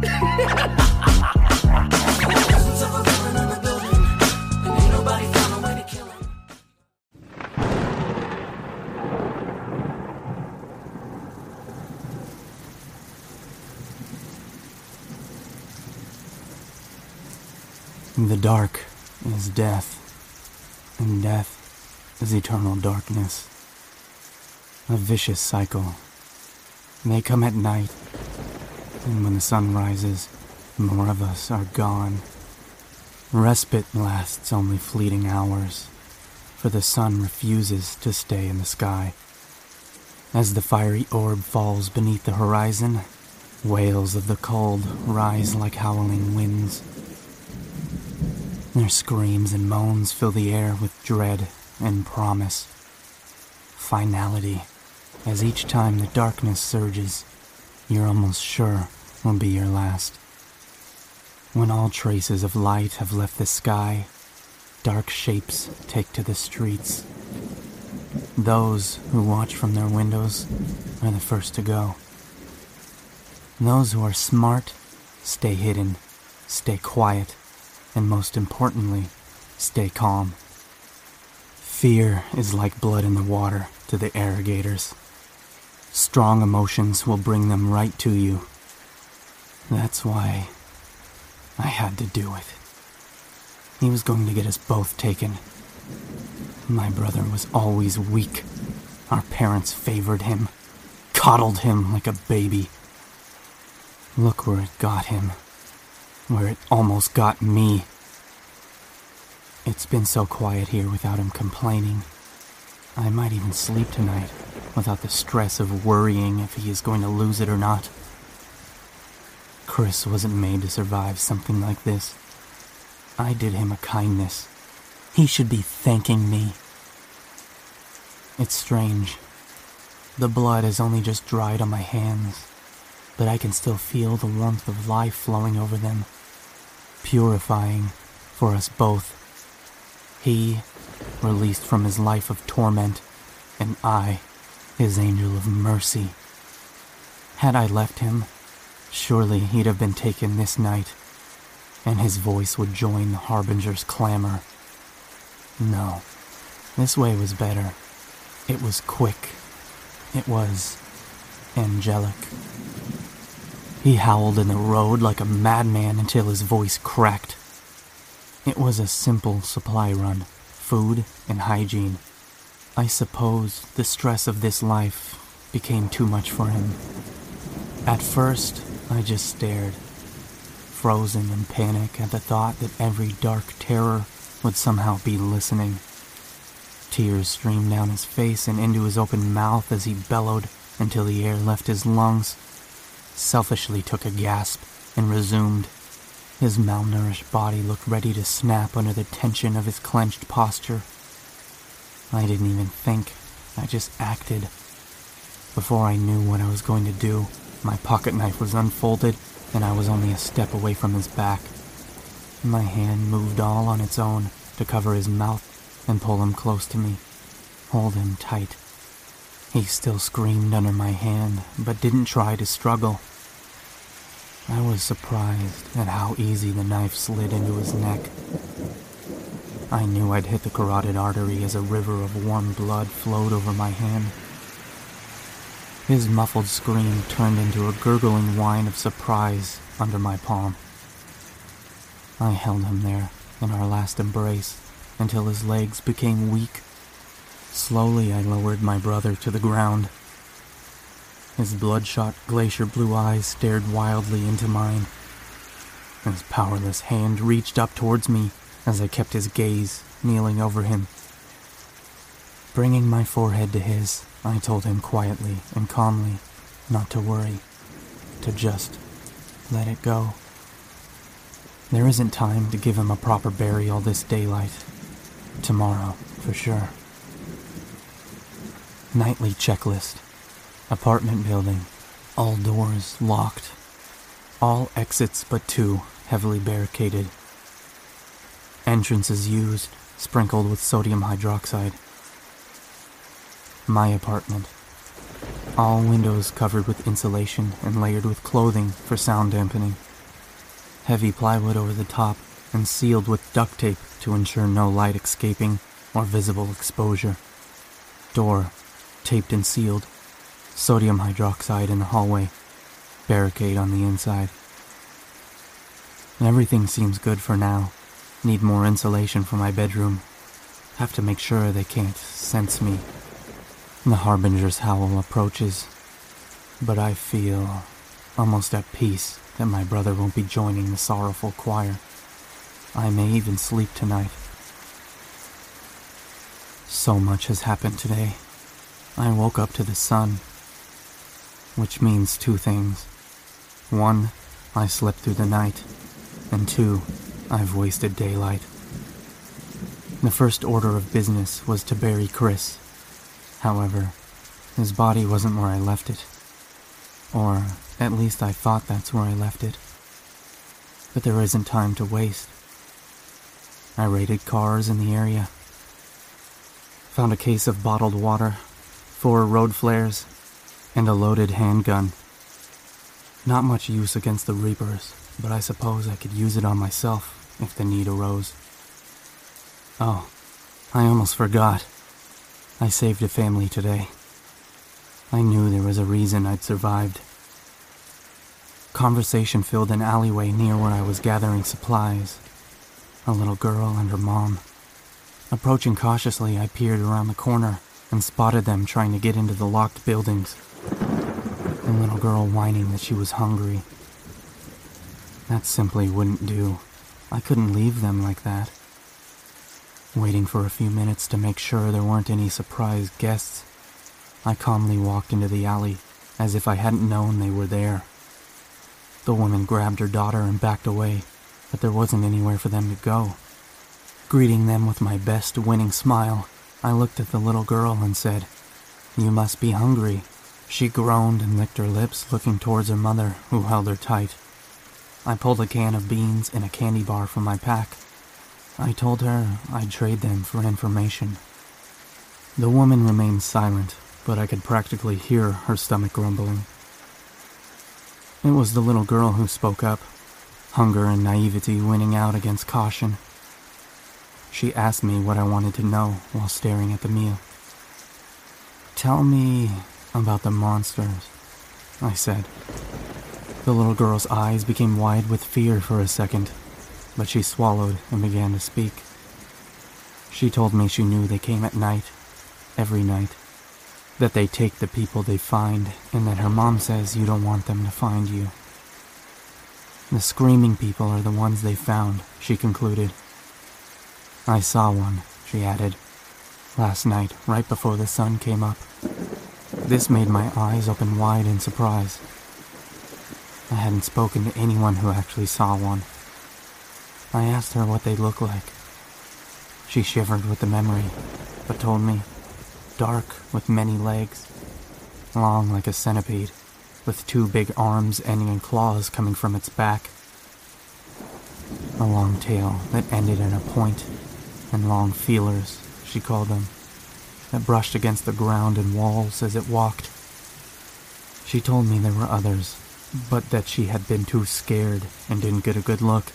The dark is death, and death is eternal darkness. A vicious cycle. They come at night, and when the sun rises, more of us are gone. Respite lasts only fleeting hours, for the sun refuses to stay in the sky. As the fiery orb falls beneath the horizon, wails of the cold rise like howling winds. Their screams and moans fill the air with dread and promise. Finality, as each time the darkness surges, you're almost sure will be your last. When all traces of light have left the sky, dark shapes take to the streets. Those who watch from their windows are the first to go. Those who are smart stay hidden, stay quiet, and most importantly, stay calm. Fear is like blood in the water to the irrigators. Strong emotions will bring them right to you. That's why I had to do it. He was going to get us both taken. My brother was always weak. Our parents favored him, coddled him like a baby. Look where it got him where it almost got me. It's been so quiet here without him complaining. I might even sleep tonight without the stress of worrying if he is going to lose it or not. Chris wasn't made to survive something like this. I did him a kindness. He should be thanking me. It's strange. The blood has only just dried on my hands, but I can still feel the warmth of life flowing over them purifying for us both. He, released from his life of torment, and I, his angel of mercy. Had I left him, surely he'd have been taken this night, and his voice would join the Harbinger's clamor. No, this way was better. It was quick. It was angelic. He howled in the road like a madman until his voice cracked. It was a simple supply run food and hygiene. I suppose the stress of this life became too much for him. At first, I just stared, frozen in panic at the thought that every dark terror would somehow be listening. Tears streamed down his face and into his open mouth as he bellowed until the air left his lungs selfishly took a gasp and resumed. His malnourished body looked ready to snap under the tension of his clenched posture. I didn't even think, I just acted. Before I knew what I was going to do, my pocket knife was unfolded and I was only a step away from his back. My hand moved all on its own to cover his mouth and pull him close to me, hold him tight. He still screamed under my hand, but didn't try to struggle. I was surprised at how easy the knife slid into his neck. I knew I'd hit the carotid artery as a river of warm blood flowed over my hand. His muffled scream turned into a gurgling whine of surprise under my palm. I held him there in our last embrace until his legs became weak. Slowly, I lowered my brother to the ground. His bloodshot, glacier blue eyes stared wildly into mine. His powerless hand reached up towards me as I kept his gaze, kneeling over him. Bringing my forehead to his, I told him quietly and calmly not to worry, to just let it go. There isn't time to give him a proper burial this daylight. Tomorrow, for sure. Nightly checklist. Apartment building. All doors locked. All exits but two heavily barricaded. Entrances used, sprinkled with sodium hydroxide. My apartment. All windows covered with insulation and layered with clothing for sound dampening. Heavy plywood over the top and sealed with duct tape to ensure no light escaping or visible exposure. Door taped and sealed. Sodium hydroxide in the hallway. Barricade on the inside. Everything seems good for now. Need more insulation for my bedroom. Have to make sure they can't sense me. The Harbinger's howl approaches, but I feel almost at peace that my brother won't be joining the sorrowful choir. I may even sleep tonight. So much has happened today. I woke up to the sun, which means two things. One, I slept through the night, and two, I've wasted daylight. The first order of business was to bury Chris. However, his body wasn't where I left it. Or, at least I thought that's where I left it. But there isn't time to waste. I raided cars in the area. Found a case of bottled water, four road flares, and a loaded handgun. Not much use against the Reapers, but I suppose I could use it on myself if the need arose. Oh, I almost forgot. I saved a family today. I knew there was a reason I'd survived. Conversation filled an alleyway near where I was gathering supplies. A little girl and her mom. Approaching cautiously, I peered around the corner and spotted them trying to get into the locked buildings. The little girl whining that she was hungry. That simply wouldn't do. I couldn't leave them like that. Waiting for a few minutes to make sure there weren't any surprise guests, I calmly walked into the alley as if I hadn't known they were there. The woman grabbed her daughter and backed away, but there wasn't anywhere for them to go. Greeting them with my best winning smile, I looked at the little girl and said, You must be hungry. She groaned and licked her lips, looking towards her mother, who held her tight. I pulled a can of beans and a candy bar from my pack. I told her I'd trade them for information. The woman remained silent, but I could practically hear her stomach grumbling. It was the little girl who spoke up, hunger and naivety winning out against caution. She asked me what I wanted to know while staring at the meal. Tell me about the monsters, I said. The little girl's eyes became wide with fear for a second, but she swallowed and began to speak. She told me she knew they came at night, every night, that they take the people they find, and that her mom says you don't want them to find you. The screaming people are the ones they found, she concluded. I saw one, she added, last night, right before the sun came up. This made my eyes open wide in surprise. I hadn't spoken to anyone who actually saw one. I asked her what they looked like. She shivered with the memory, but told me dark with many legs, long like a centipede, with two big arms ending in claws coming from its back. A long tail that ended in a point, and long feelers, she called them, that brushed against the ground and walls as it walked. She told me there were others, but that she had been too scared and didn't get a good look.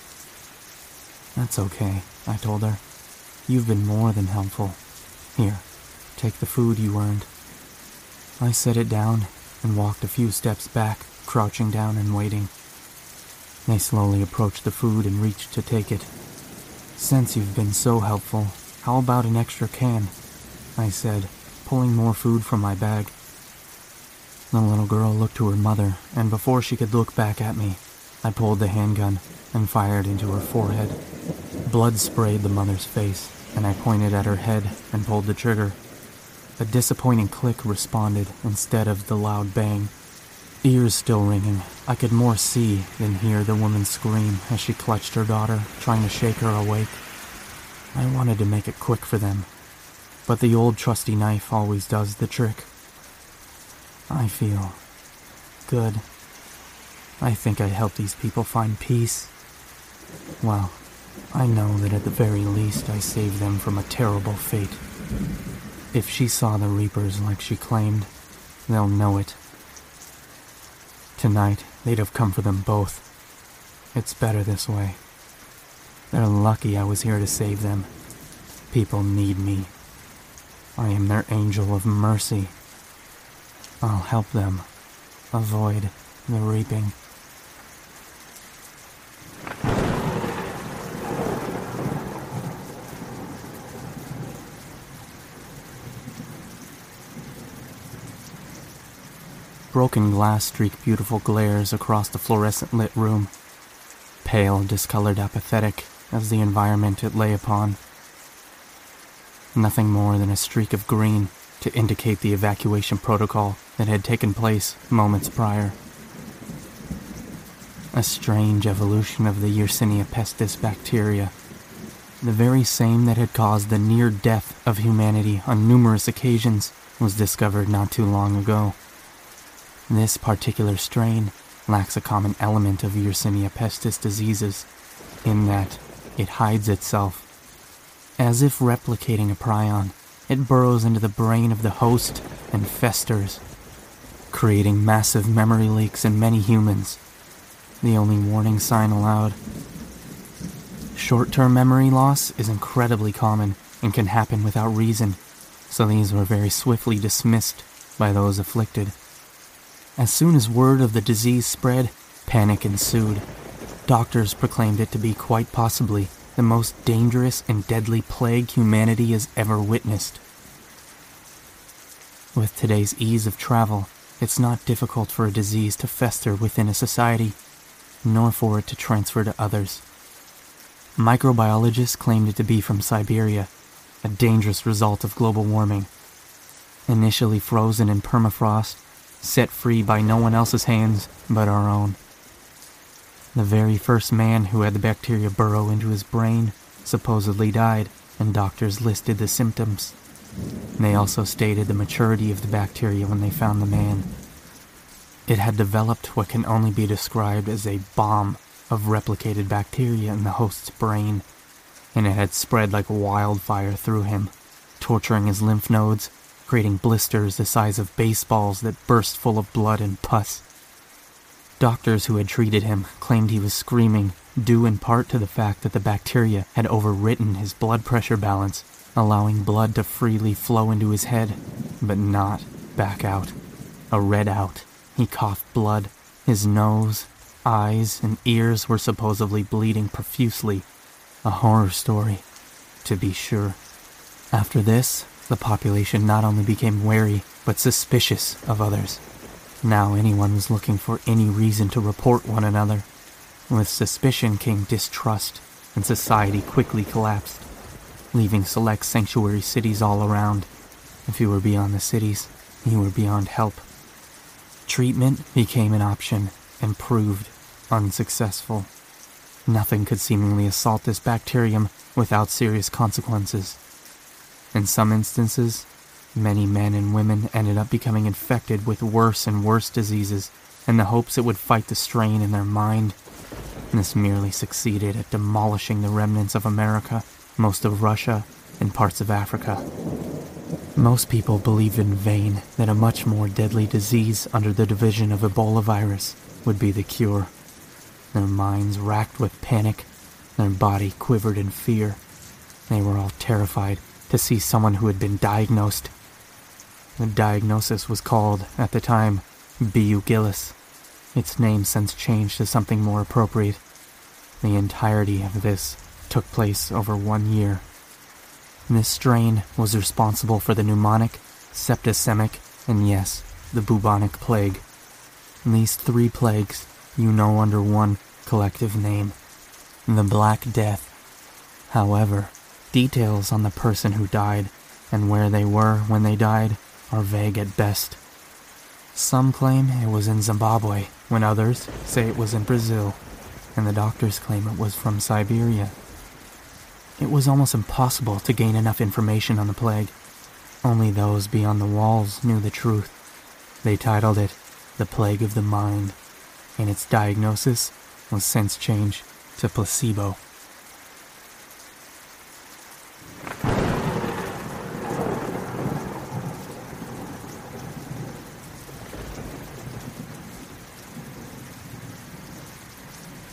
That's okay, I told her. You've been more than helpful. Here, take the food you earned. I set it down and walked a few steps back, crouching down and waiting. They slowly approached the food and reached to take it. Since you've been so helpful, how about an extra can? I said, pulling more food from my bag. The little girl looked to her mother, and before she could look back at me, I pulled the handgun and fired into her forehead. Blood sprayed the mother's face, and I pointed at her head and pulled the trigger. A disappointing click responded instead of the loud bang. Ears still ringing, I could more see than hear the woman scream as she clutched her daughter, trying to shake her awake. I wanted to make it quick for them, but the old trusty knife always does the trick. I feel good. I think I helped these people find peace. Well, I know that at the very least I saved them from a terrible fate. If she saw the Reapers like she claimed, they'll know it. Tonight, they'd have come for them both. It's better this way. They're lucky I was here to save them. People need me. I am their angel of mercy. I'll help them avoid the reaping. Broken glass streak beautiful glares across the fluorescent lit room. Pale, discolored, apathetic as the environment it lay upon. Nothing more than a streak of green to indicate the evacuation protocol that had taken place moments prior. A strange evolution of the Yersinia pestis bacteria, the very same that had caused the near death of humanity on numerous occasions, was discovered not too long ago. This particular strain lacks a common element of Yersinia pestis diseases, in that it hides itself. As if replicating a prion, it burrows into the brain of the host and festers, creating massive memory leaks in many humans. The only warning sign allowed. Short term memory loss is incredibly common and can happen without reason, so these were very swiftly dismissed by those afflicted. As soon as word of the disease spread, panic ensued. Doctors proclaimed it to be quite possibly the most dangerous and deadly plague humanity has ever witnessed. With today's ease of travel, it's not difficult for a disease to fester within a society, nor for it to transfer to others. Microbiologists claimed it to be from Siberia, a dangerous result of global warming. Initially frozen in permafrost, set free by no one else's hands but our own. The very first man who had the bacteria burrow into his brain supposedly died, and doctors listed the symptoms. They also stated the maturity of the bacteria when they found the man. It had developed what can only be described as a bomb of replicated bacteria in the host's brain, and it had spread like wildfire through him, torturing his lymph nodes creating blisters the size of baseballs that burst full of blood and pus. Doctors who had treated him claimed he was screaming, due in part to the fact that the bacteria had overwritten his blood pressure balance, allowing blood to freely flow into his head, but not back out. A red out. He coughed blood. His nose, eyes, and ears were supposedly bleeding profusely. A horror story, to be sure. After this, the population not only became wary, but suspicious of others. Now anyone was looking for any reason to report one another. With suspicion came distrust, and society quickly collapsed, leaving select sanctuary cities all around. If you were beyond the cities, you were beyond help. Treatment became an option and proved unsuccessful. Nothing could seemingly assault this bacterium without serious consequences. In some instances, many men and women ended up becoming infected with worse and worse diseases in the hopes it would fight the strain in their mind. This merely succeeded at demolishing the remnants of America, most of Russia, and parts of Africa. Most people believed in vain that a much more deadly disease under the division of Ebola virus would be the cure. Their minds racked with panic, their body quivered in fear. They were all terrified to see someone who had been diagnosed. The diagnosis was called, at the time, B.U. Gillis. Its name since changed to something more appropriate. The entirety of this took place over one year. This strain was responsible for the pneumonic, septicemic, and yes, the bubonic plague. These three plagues you know under one collective name the Black Death. However, Details on the person who died and where they were when they died are vague at best. Some claim it was in Zimbabwe, when others say it was in Brazil, and the doctors claim it was from Siberia. It was almost impossible to gain enough information on the plague. Only those beyond the walls knew the truth. They titled it The Plague of the Mind, and its diagnosis was since changed to placebo.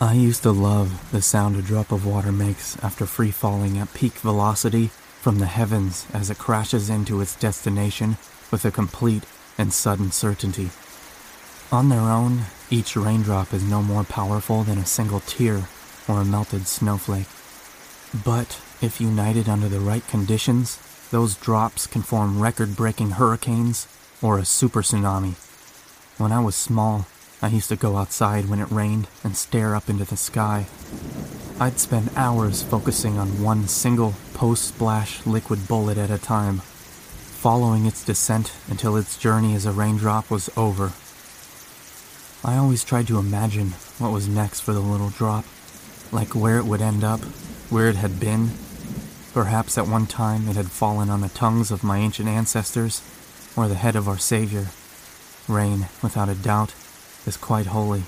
I used to love the sound a drop of water makes after free falling at peak velocity from the heavens as it crashes into its destination with a complete and sudden certainty. On their own, each raindrop is no more powerful than a single tear or a melted snowflake. But if united under the right conditions, those drops can form record breaking hurricanes or a super tsunami. When I was small, I used to go outside when it rained and stare up into the sky. I'd spend hours focusing on one single post splash liquid bullet at a time, following its descent until its journey as a raindrop was over. I always tried to imagine what was next for the little drop, like where it would end up, where it had been. Perhaps at one time it had fallen on the tongues of my ancient ancestors, or the head of our Savior. Rain, without a doubt, is quite holy.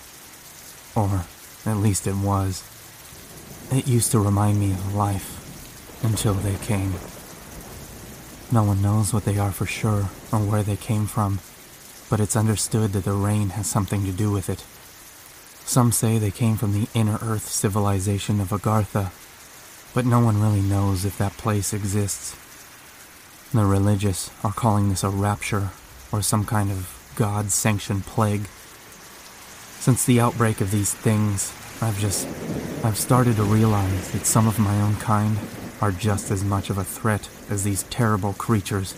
Or at least it was. It used to remind me of life until they came. No one knows what they are for sure or where they came from, but it's understood that the rain has something to do with it. Some say they came from the inner earth civilization of Agartha, but no one really knows if that place exists. The religious are calling this a rapture or some kind of God sanctioned plague since the outbreak of these things, I've just. I've started to realize that some of my own kind are just as much of a threat as these terrible creatures.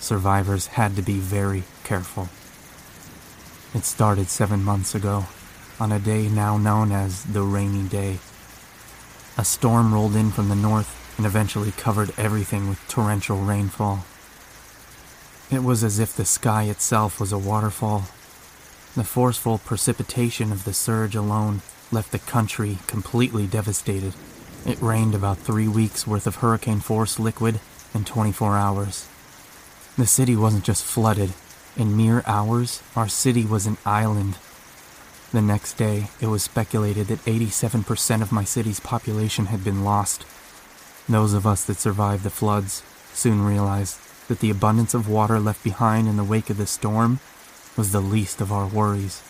Survivors had to be very careful. It started seven months ago, on a day now known as the rainy day. A storm rolled in from the north and eventually covered everything with torrential rainfall. It was as if the sky itself was a waterfall the forceful precipitation of the surge alone left the country completely devastated. It rained about three weeks worth of hurricane force liquid in 24 hours. The city wasn't just flooded. In mere hours, our city was an island. The next day, it was speculated that 87% of my city's population had been lost. Those of us that survived the floods soon realized that the abundance of water left behind in the wake of the storm was the least of our worries.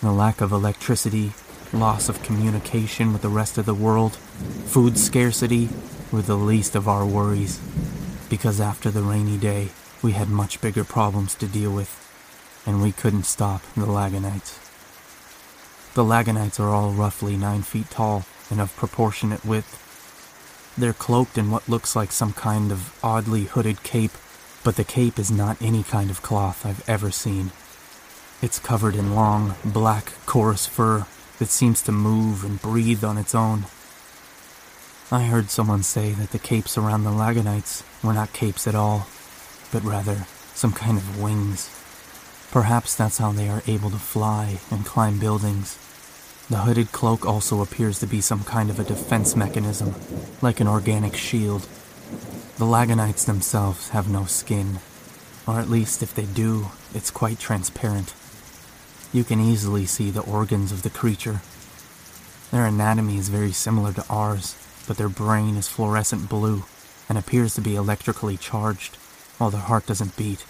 The lack of electricity, loss of communication with the rest of the world, food scarcity were the least of our worries. Because after the rainy day, we had much bigger problems to deal with, and we couldn't stop the Laganites. The Laganites are all roughly nine feet tall and of proportionate width. They're cloaked in what looks like some kind of oddly hooded cape, but the cape is not any kind of cloth I've ever seen. It's covered in long, black, coarse fur that seems to move and breathe on its own. I heard someone say that the capes around the Laganites were not capes at all, but rather some kind of wings. Perhaps that's how they are able to fly and climb buildings. The hooded cloak also appears to be some kind of a defense mechanism, like an organic shield. The Laganites themselves have no skin, or at least if they do, it's quite transparent. You can easily see the organs of the creature. Their anatomy is very similar to ours, but their brain is fluorescent blue and appears to be electrically charged, while their heart doesn't beat.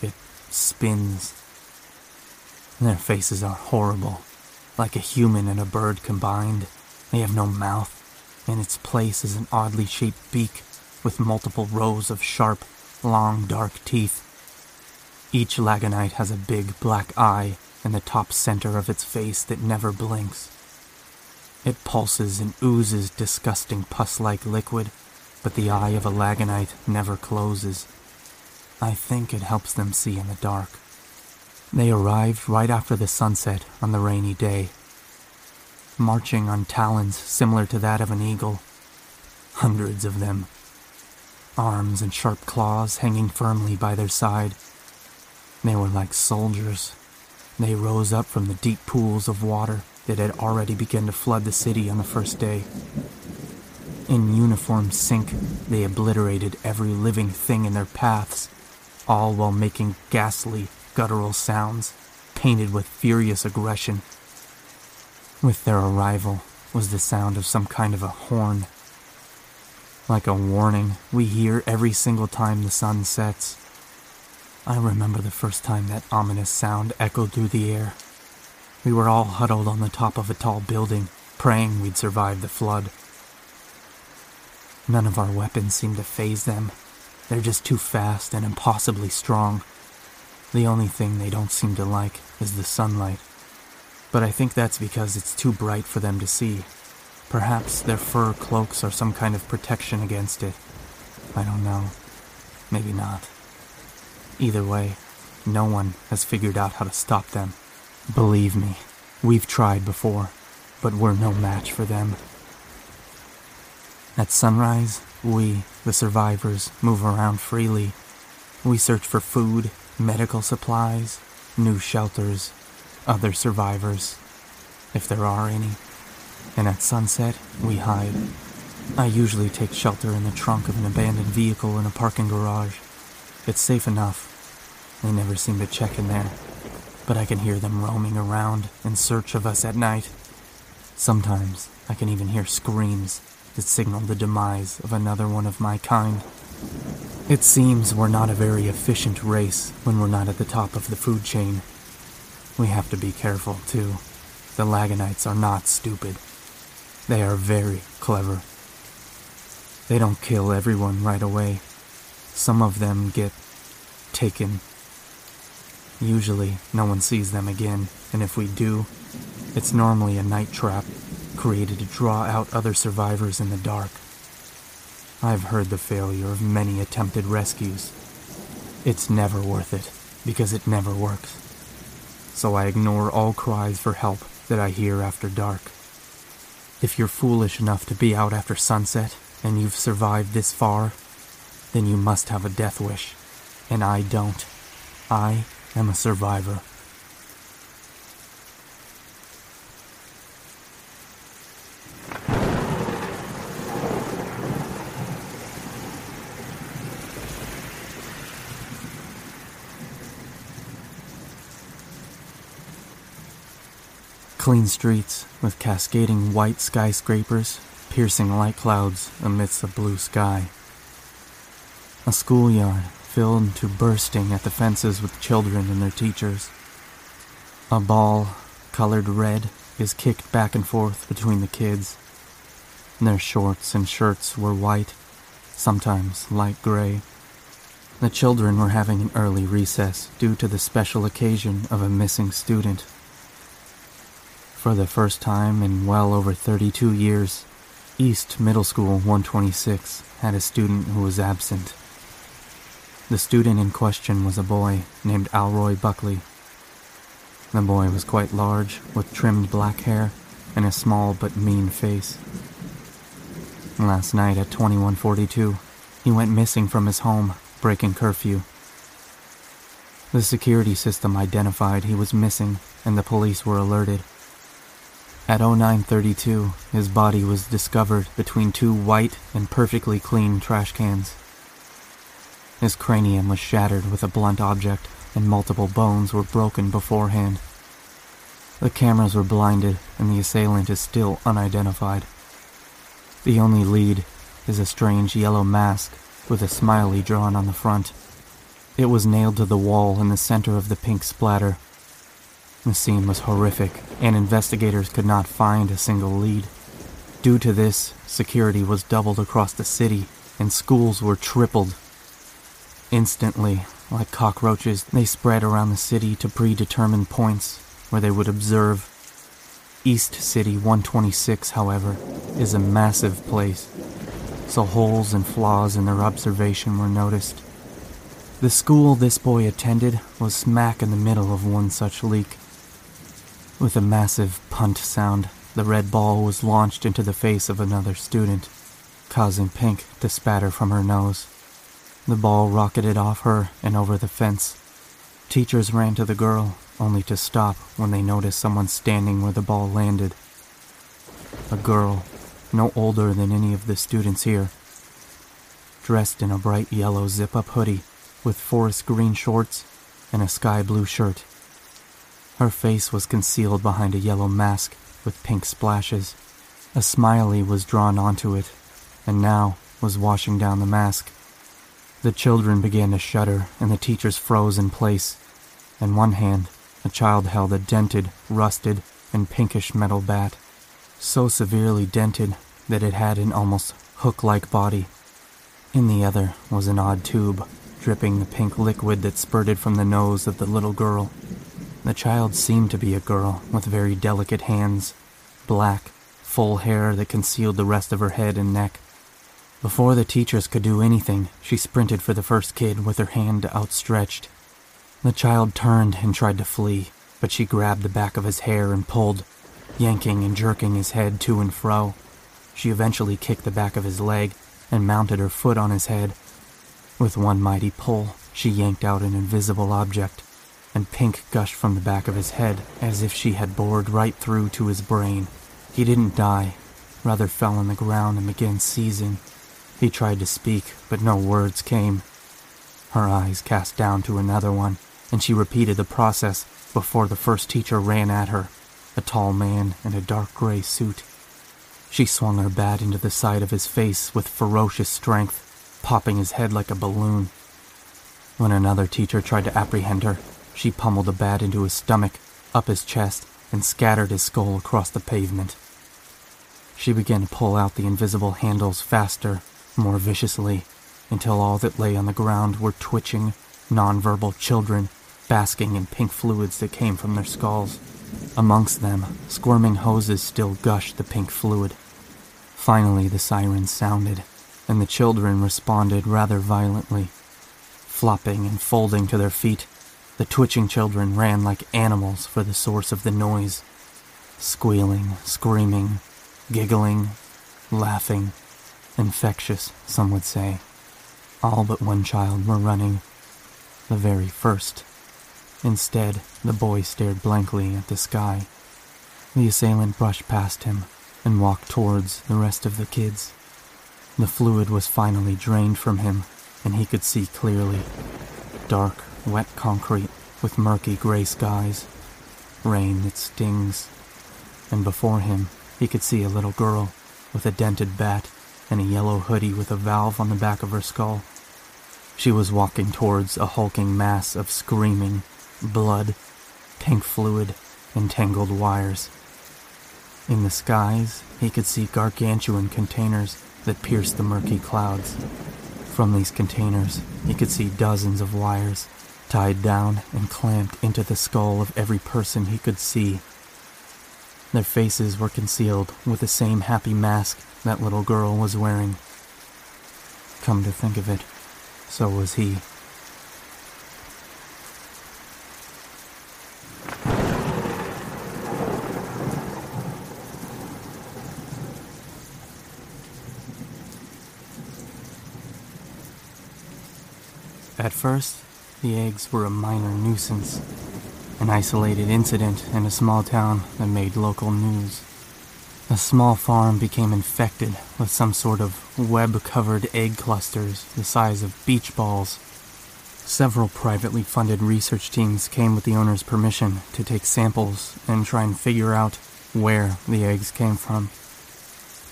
It spins. Their faces are horrible, like a human and a bird combined. They have no mouth. In its place is an oddly shaped beak with multiple rows of sharp, long, dark teeth. Each lagonite has a big black eye in the top center of its face that never blinks. It pulses and oozes disgusting pus like liquid, but the eye of a lagonite never closes. I think it helps them see in the dark. They arrived right after the sunset on the rainy day, marching on talons similar to that of an eagle. Hundreds of them. Arms and sharp claws hanging firmly by their side They were like soldiers. They rose up from the deep pools of water that had already begun to flood the city on the first day. In uniform sync, they obliterated every living thing in their paths, all while making ghastly, guttural sounds, painted with furious aggression. With their arrival was the sound of some kind of a horn. Like a warning we hear every single time the sun sets. I remember the first time that ominous sound echoed through the air. We were all huddled on the top of a tall building, praying we'd survive the flood. None of our weapons seem to phase them. They're just too fast and impossibly strong. The only thing they don't seem to like is the sunlight. But I think that's because it's too bright for them to see. Perhaps their fur cloaks are some kind of protection against it. I don't know. Maybe not. Either way, no one has figured out how to stop them. Believe me, we've tried before, but we're no match for them. At sunrise, we, the survivors, move around freely. We search for food, medical supplies, new shelters, other survivors, if there are any. And at sunset, we hide. I usually take shelter in the trunk of an abandoned vehicle in a parking garage. It's safe enough. They never seem to check in there, but I can hear them roaming around in search of us at night. Sometimes I can even hear screams that signal the demise of another one of my kind. It seems we're not a very efficient race when we're not at the top of the food chain. We have to be careful, too. The Lagunites are not stupid. They are very clever. They don't kill everyone right away. Some of them get taken. Usually, no one sees them again, and if we do, it's normally a night trap created to draw out other survivors in the dark. I've heard the failure of many attempted rescues. It's never worth it, because it never works. So I ignore all cries for help that I hear after dark. If you're foolish enough to be out after sunset and you've survived this far, then you must have a death wish. And I don't. I am a survivor. Clean streets with cascading white skyscrapers, piercing light clouds amidst the blue sky. A schoolyard filled to bursting at the fences with children and their teachers. A ball, colored red, is kicked back and forth between the kids. Their shorts and shirts were white, sometimes light gray. The children were having an early recess due to the special occasion of a missing student for the first time in well over 32 years, East Middle School 126 had a student who was absent. The student in question was a boy named Alroy Buckley. The boy was quite large, with trimmed black hair and a small but mean face. Last night at 2142, he went missing from his home, breaking curfew. The security system identified he was missing, and the police were alerted. At 0932, his body was discovered between two white and perfectly clean trash cans. His cranium was shattered with a blunt object, and multiple bones were broken beforehand. The cameras were blinded, and the assailant is still unidentified. The only lead is a strange yellow mask with a smiley drawn on the front. It was nailed to the wall in the center of the pink splatter the scene was horrific, and investigators could not find a single lead. Due to this, security was doubled across the city, and schools were tripled. Instantly, like cockroaches, they spread around the city to predetermined points where they would observe. East City 126, however, is a massive place, so holes and flaws in their observation were noticed. The school this boy attended was smack in the middle of one such leak. With a massive punt sound, the red ball was launched into the face of another student, causing Pink to spatter from her nose. The ball rocketed off her and over the fence. Teachers ran to the girl, only to stop when they noticed someone standing where the ball landed. A girl, no older than any of the students here, dressed in a bright yellow zip up hoodie with forest green shorts and a sky blue shirt. Her face was concealed behind a yellow mask with pink splashes. A smiley was drawn onto it, and now was washing down the mask. The children began to shudder, and the teachers froze in place. In one hand, a child held a dented, rusted, and pinkish metal bat, so severely dented that it had an almost hook like body. In the other was an odd tube, dripping the pink liquid that spurted from the nose of the little girl. The child seemed to be a girl with very delicate hands, black, full hair that concealed the rest of her head and neck. Before the teachers could do anything, she sprinted for the first kid with her hand outstretched. The child turned and tried to flee, but she grabbed the back of his hair and pulled, yanking and jerking his head to and fro. She eventually kicked the back of his leg and mounted her foot on his head. With one mighty pull, she yanked out an invisible object, and pink gushed from the back of his head as if she had bored right through to his brain. He didn't die, rather fell on the ground and began seizing. He tried to speak, but no words came. Her eyes cast down to another one, and she repeated the process before the first teacher ran at her, a tall man in a dark gray suit. She swung her bat into the side of his face with ferocious strength, popping his head like a balloon. When another teacher tried to apprehend her, she pummeled the bat into his stomach, up his chest, and scattered his skull across the pavement. She began to pull out the invisible handles faster, more viciously, until all that lay on the ground were twitching, nonverbal children basking in pink fluids that came from their skulls. Amongst them, squirming hoses still gushed the pink fluid. Finally, the sirens sounded, and the children responded rather violently. Flopping and folding to their feet, the twitching children ran like animals for the source of the noise, squealing, screaming, giggling, laughing, infectious, some would say. All but one child were running, the very first. Instead, the boy stared blankly at the sky. The assailant brushed past him and walked towards the rest of the kids. The fluid was finally drained from him, and he could see clearly. Dark, wet concrete with murky gray skies, rain that stings. And before him, he could see a little girl with a dented bat and a yellow hoodie with a valve on the back of her skull. She was walking towards a hulking mass of screaming, blood, pink fluid, and tangled wires. In the skies, he could see gargantuan containers that pierced the murky clouds. From these containers, he could see dozens of wires tied down and clamped into the skull of every person he could see. Their faces were concealed with the same happy mask that little girl was wearing. Come to think of it, so was he. At first, the eggs were a minor nuisance, an isolated incident in a small town that made local news. A small farm became infected with some sort of web covered egg clusters the size of beach balls. Several privately funded research teams came with the owner's permission to take samples and try and figure out where the eggs came from.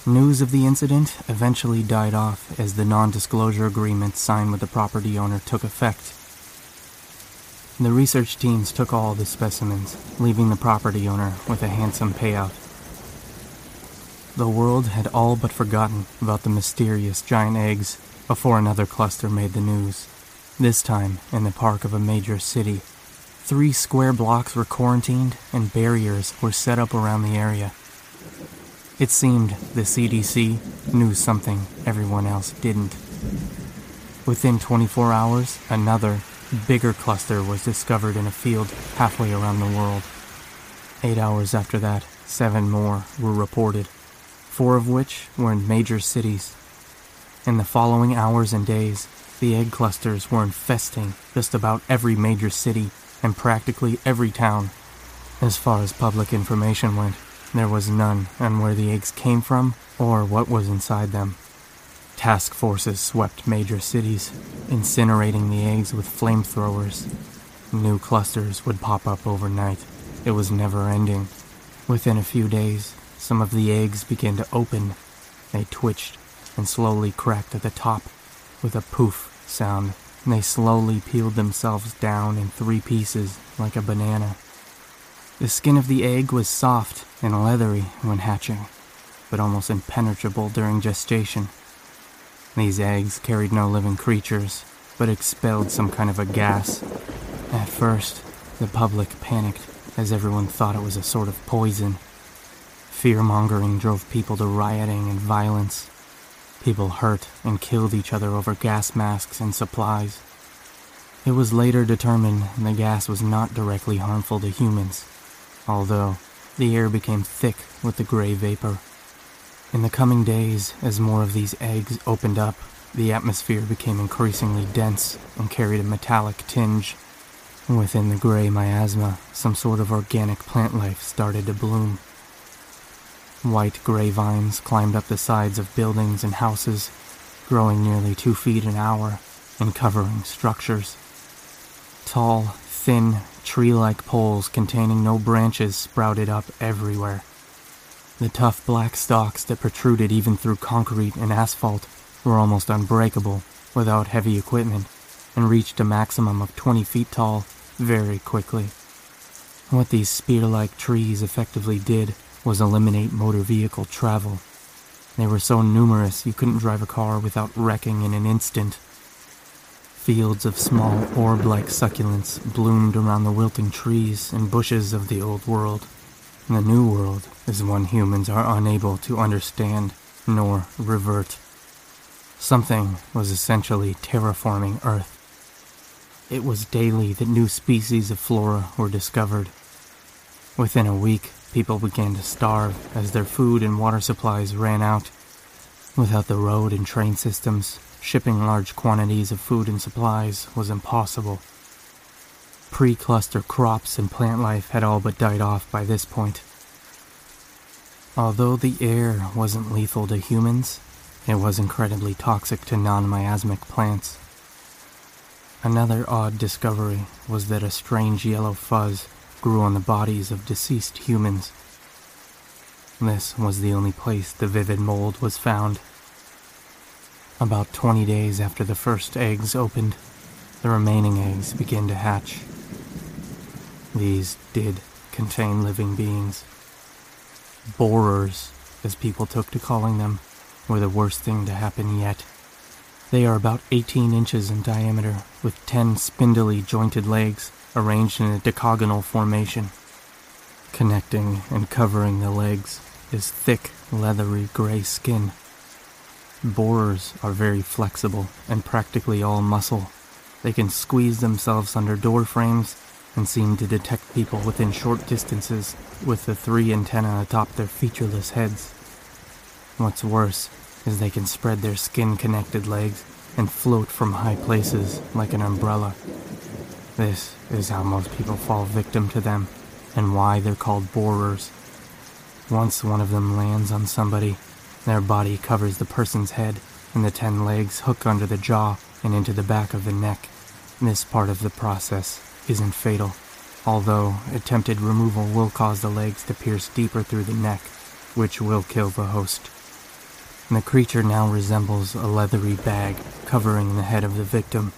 News of the incident eventually died off as the non disclosure agreement signed with the property owner took effect. The research teams took all the specimens, leaving the property owner with a handsome payout. The world had all but forgotten about the mysterious giant eggs before another cluster made the news. This time in the park of a major city. Three square blocks were quarantined and barriers were set up around the area. It seemed the CDC knew something everyone else didn't. Within 24 hours, another, bigger cluster was discovered in a field halfway around the world. Eight hours after that, seven more were reported, four of which were in major cities. In the following hours and days, the egg clusters were infesting just about every major city and practically every town. As far as public information went, there was none on where the eggs came from or what was inside them. Task forces swept major cities, incinerating the eggs with flamethrowers. New clusters would pop up overnight. It was never ending. Within a few days, some of the eggs began to open. They twitched and slowly cracked at the top with a poof sound. They slowly peeled themselves down in three pieces like a banana. The skin of the egg was soft and leathery when hatching, but almost impenetrable during gestation. These eggs carried no living creatures, but expelled some kind of a gas. At first, the public panicked as everyone thought it was a sort of poison. Fear mongering drove people to rioting and violence. People hurt and killed each other over gas masks and supplies. It was later determined the gas was not directly harmful to humans, although the air became thick with the gray vapor. In the coming days, as more of these eggs opened up, the atmosphere became increasingly dense and carried a metallic tinge. Within the gray miasma, some sort of organic plant life started to bloom. White gray vines climbed up the sides of buildings and houses, growing nearly two feet an hour and covering structures. Tall, thin, tree like poles containing no branches sprouted up everywhere. The tough black stalks that protruded even through concrete and asphalt were almost unbreakable without heavy equipment and reached a maximum of 20 feet tall very quickly. What these spear like trees effectively did was eliminate motor vehicle travel. They were so numerous you couldn't drive a car without wrecking in an instant. Fields of small orb like succulents bloomed around the wilting trees and bushes of the old world. The new world is one humans are unable to understand nor revert. Something was essentially terraforming Earth. It was daily that new species of flora were discovered. Within a week, people began to starve as their food and water supplies ran out. Without the road and train systems, shipping large quantities of food and supplies was impossible. Pre cluster crops and plant life had all but died off by this point. Although the air wasn't lethal to humans, it was incredibly toxic to non miasmic plants. Another odd discovery was that a strange yellow fuzz grew on the bodies of deceased humans. This was the only place the vivid mold was found. About 20 days after the first eggs opened, the remaining eggs began to hatch. These did contain living beings. Borers, as people took to calling them, were the worst thing to happen yet. They are about 18 inches in diameter, with 10 spindly jointed legs arranged in a decagonal formation. Connecting and covering the legs is thick, leathery gray skin. Borers are very flexible and practically all muscle. They can squeeze themselves under door frames and seem to detect people within short distances with the three antennae atop their featureless heads. What's worse is they can spread their skin connected legs and float from high places like an umbrella. This is how most people fall victim to them and why they're called borers. Once one of them lands on somebody, their body covers the person's head and the ten legs hook under the jaw and into the back of the neck. This part of the process isn't fatal, although attempted removal will cause the legs to pierce deeper through the neck, which will kill the host. The creature now resembles a leathery bag covering the head of the victim.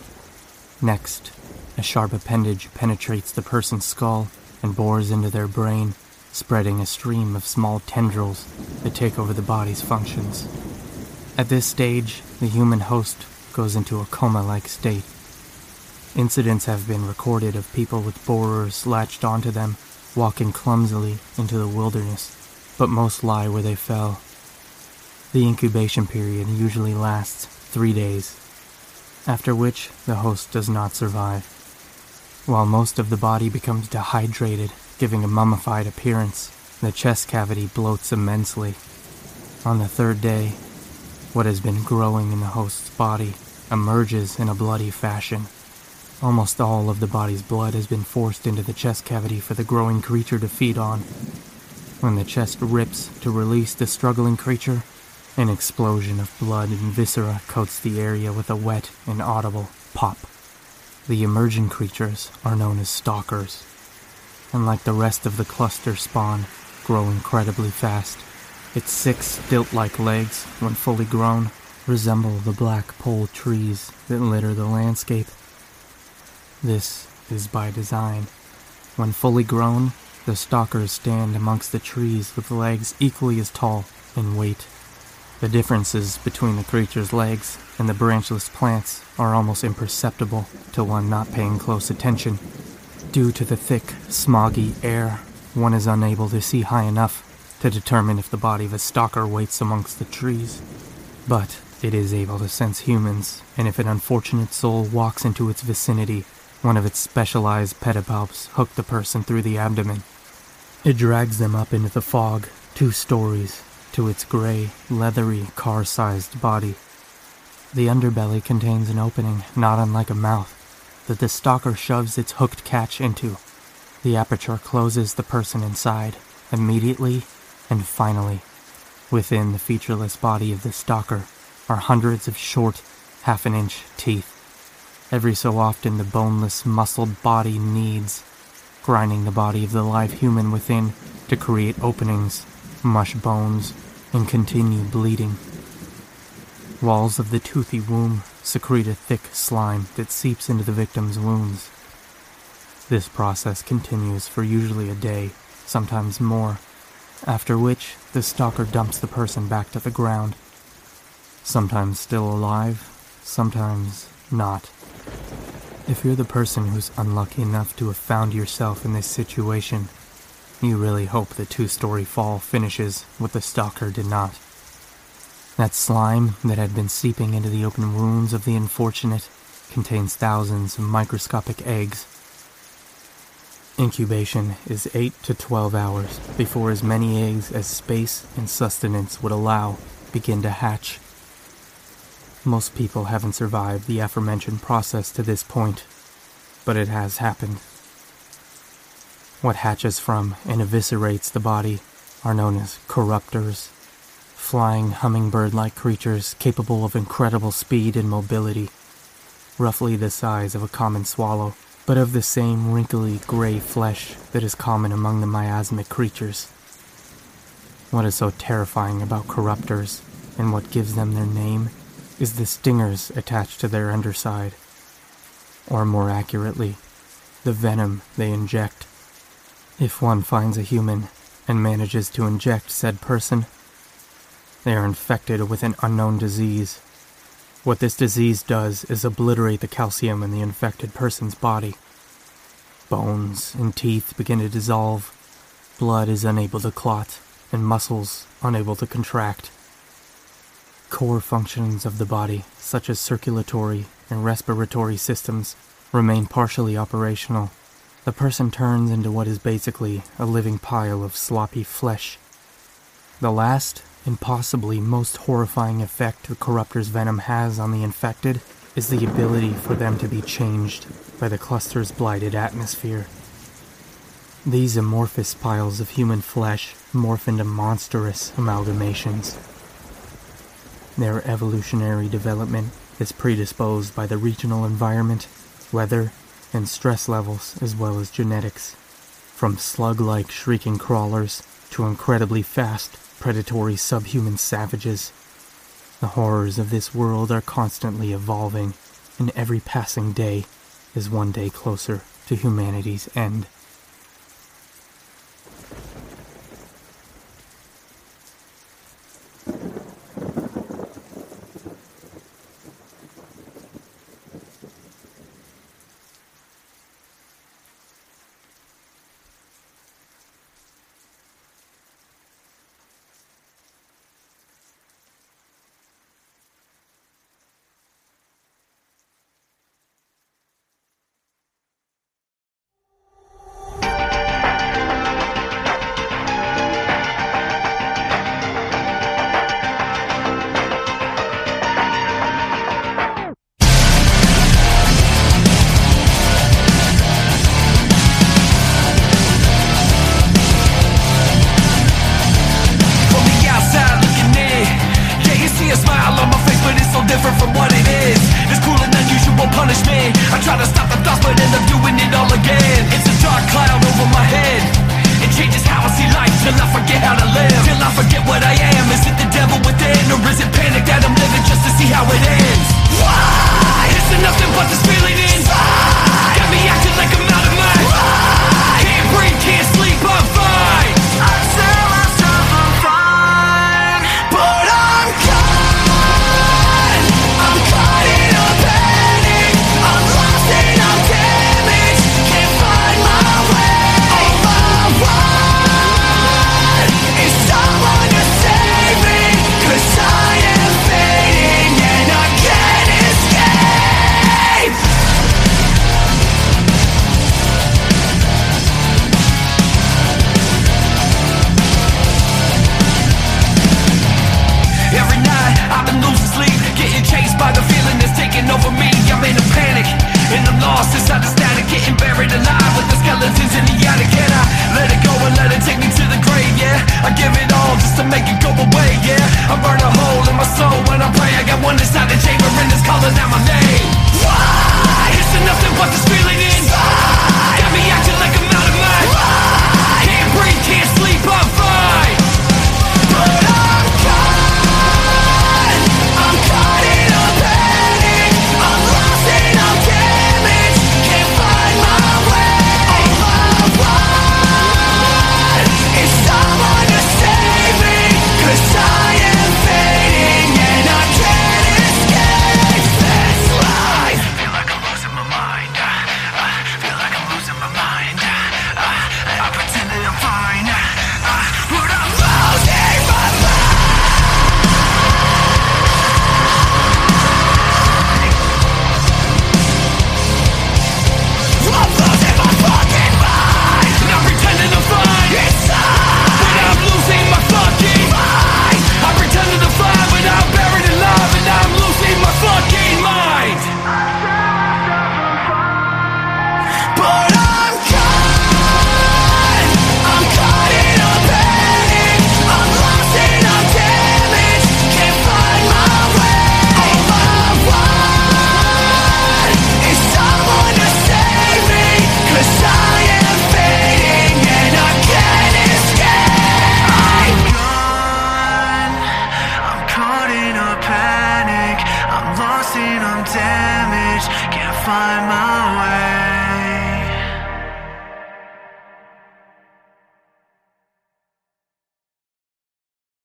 Next, a sharp appendage penetrates the person's skull and bores into their brain, spreading a stream of small tendrils that take over the body's functions. At this stage, the human host goes into a coma like state Incidents have been recorded of people with borers latched onto them, walking clumsily into the wilderness, but most lie where they fell. The incubation period usually lasts three days, after which the host does not survive. While most of the body becomes dehydrated, giving a mummified appearance, the chest cavity bloats immensely. On the third day, what has been growing in the host's body emerges in a bloody fashion Almost all of the body's blood has been forced into the chest cavity for the growing creature to feed on. When the chest rips to release the struggling creature, an explosion of blood and viscera coats the area with a wet and audible pop. The emerging creatures are known as stalkers, and like the rest of the cluster spawn, grow incredibly fast. Its six stilt-like legs, when fully grown, resemble the black pole trees that litter the landscape. This is by design. When fully grown, the stalkers stand amongst the trees with legs equally as tall in weight. The differences between the creature's legs and the branchless plants are almost imperceptible to one not paying close attention. Due to the thick, smoggy air, one is unable to see high enough to determine if the body of a stalker waits amongst the trees. But it is able to sense humans, and if an unfortunate soul walks into its vicinity, one of its specialized pedipalps hook the person through the abdomen. It drags them up into the fog, two stories, to its gray, leathery, car sized body. The underbelly contains an opening not unlike a mouth that the stalker shoves its hooked catch into. The aperture closes the person inside, immediately and finally. Within the featureless body of the stalker are hundreds of short, half an inch teeth. Every so often, the boneless, muscled body kneads, grinding the body of the live human within to create openings, mush bones, and continue bleeding. Walls of the toothy womb secrete a thick slime that seeps into the victim's wounds. This process continues for usually a day, sometimes more, after which the stalker dumps the person back to the ground. Sometimes still alive, sometimes not. If you're the person who's unlucky enough to have found yourself in this situation, you really hope the two story fall finishes what the stalker did not. That slime that had been seeping into the open wounds of the unfortunate contains thousands of microscopic eggs. Incubation is 8 to 12 hours before as many eggs as space and sustenance would allow begin to hatch. Most people haven't survived the aforementioned process to this point, but it has happened. What hatches from and eviscerates the body are known as corruptors, flying hummingbird like creatures capable of incredible speed and mobility, roughly the size of a common swallow, but of the same wrinkly gray flesh that is common among the miasmic creatures. What is so terrifying about corruptors, and what gives them their name, is the stingers attached to their underside, or more accurately, the venom they inject. If one finds a human and manages to inject said person, they are infected with an unknown disease. What this disease does is obliterate the calcium in the infected person's body. Bones and teeth begin to dissolve, blood is unable to clot, and muscles unable to contract. Core functions of the body, such as circulatory and respiratory systems, remain partially operational the person turns into what is basically a living pile of sloppy flesh. The last and possibly most horrifying effect the corruptor's venom has on the infected is the ability for them to be changed by the cluster's blighted atmosphere. These amorphous piles of human flesh morph into monstrous amalgamations. Their evolutionary development is predisposed by the regional environment, weather, and stress levels as well as genetics. From slug like shrieking crawlers to incredibly fast, predatory subhuman savages. The horrors of this world are constantly evolving, and every passing day is one day closer to humanity's end.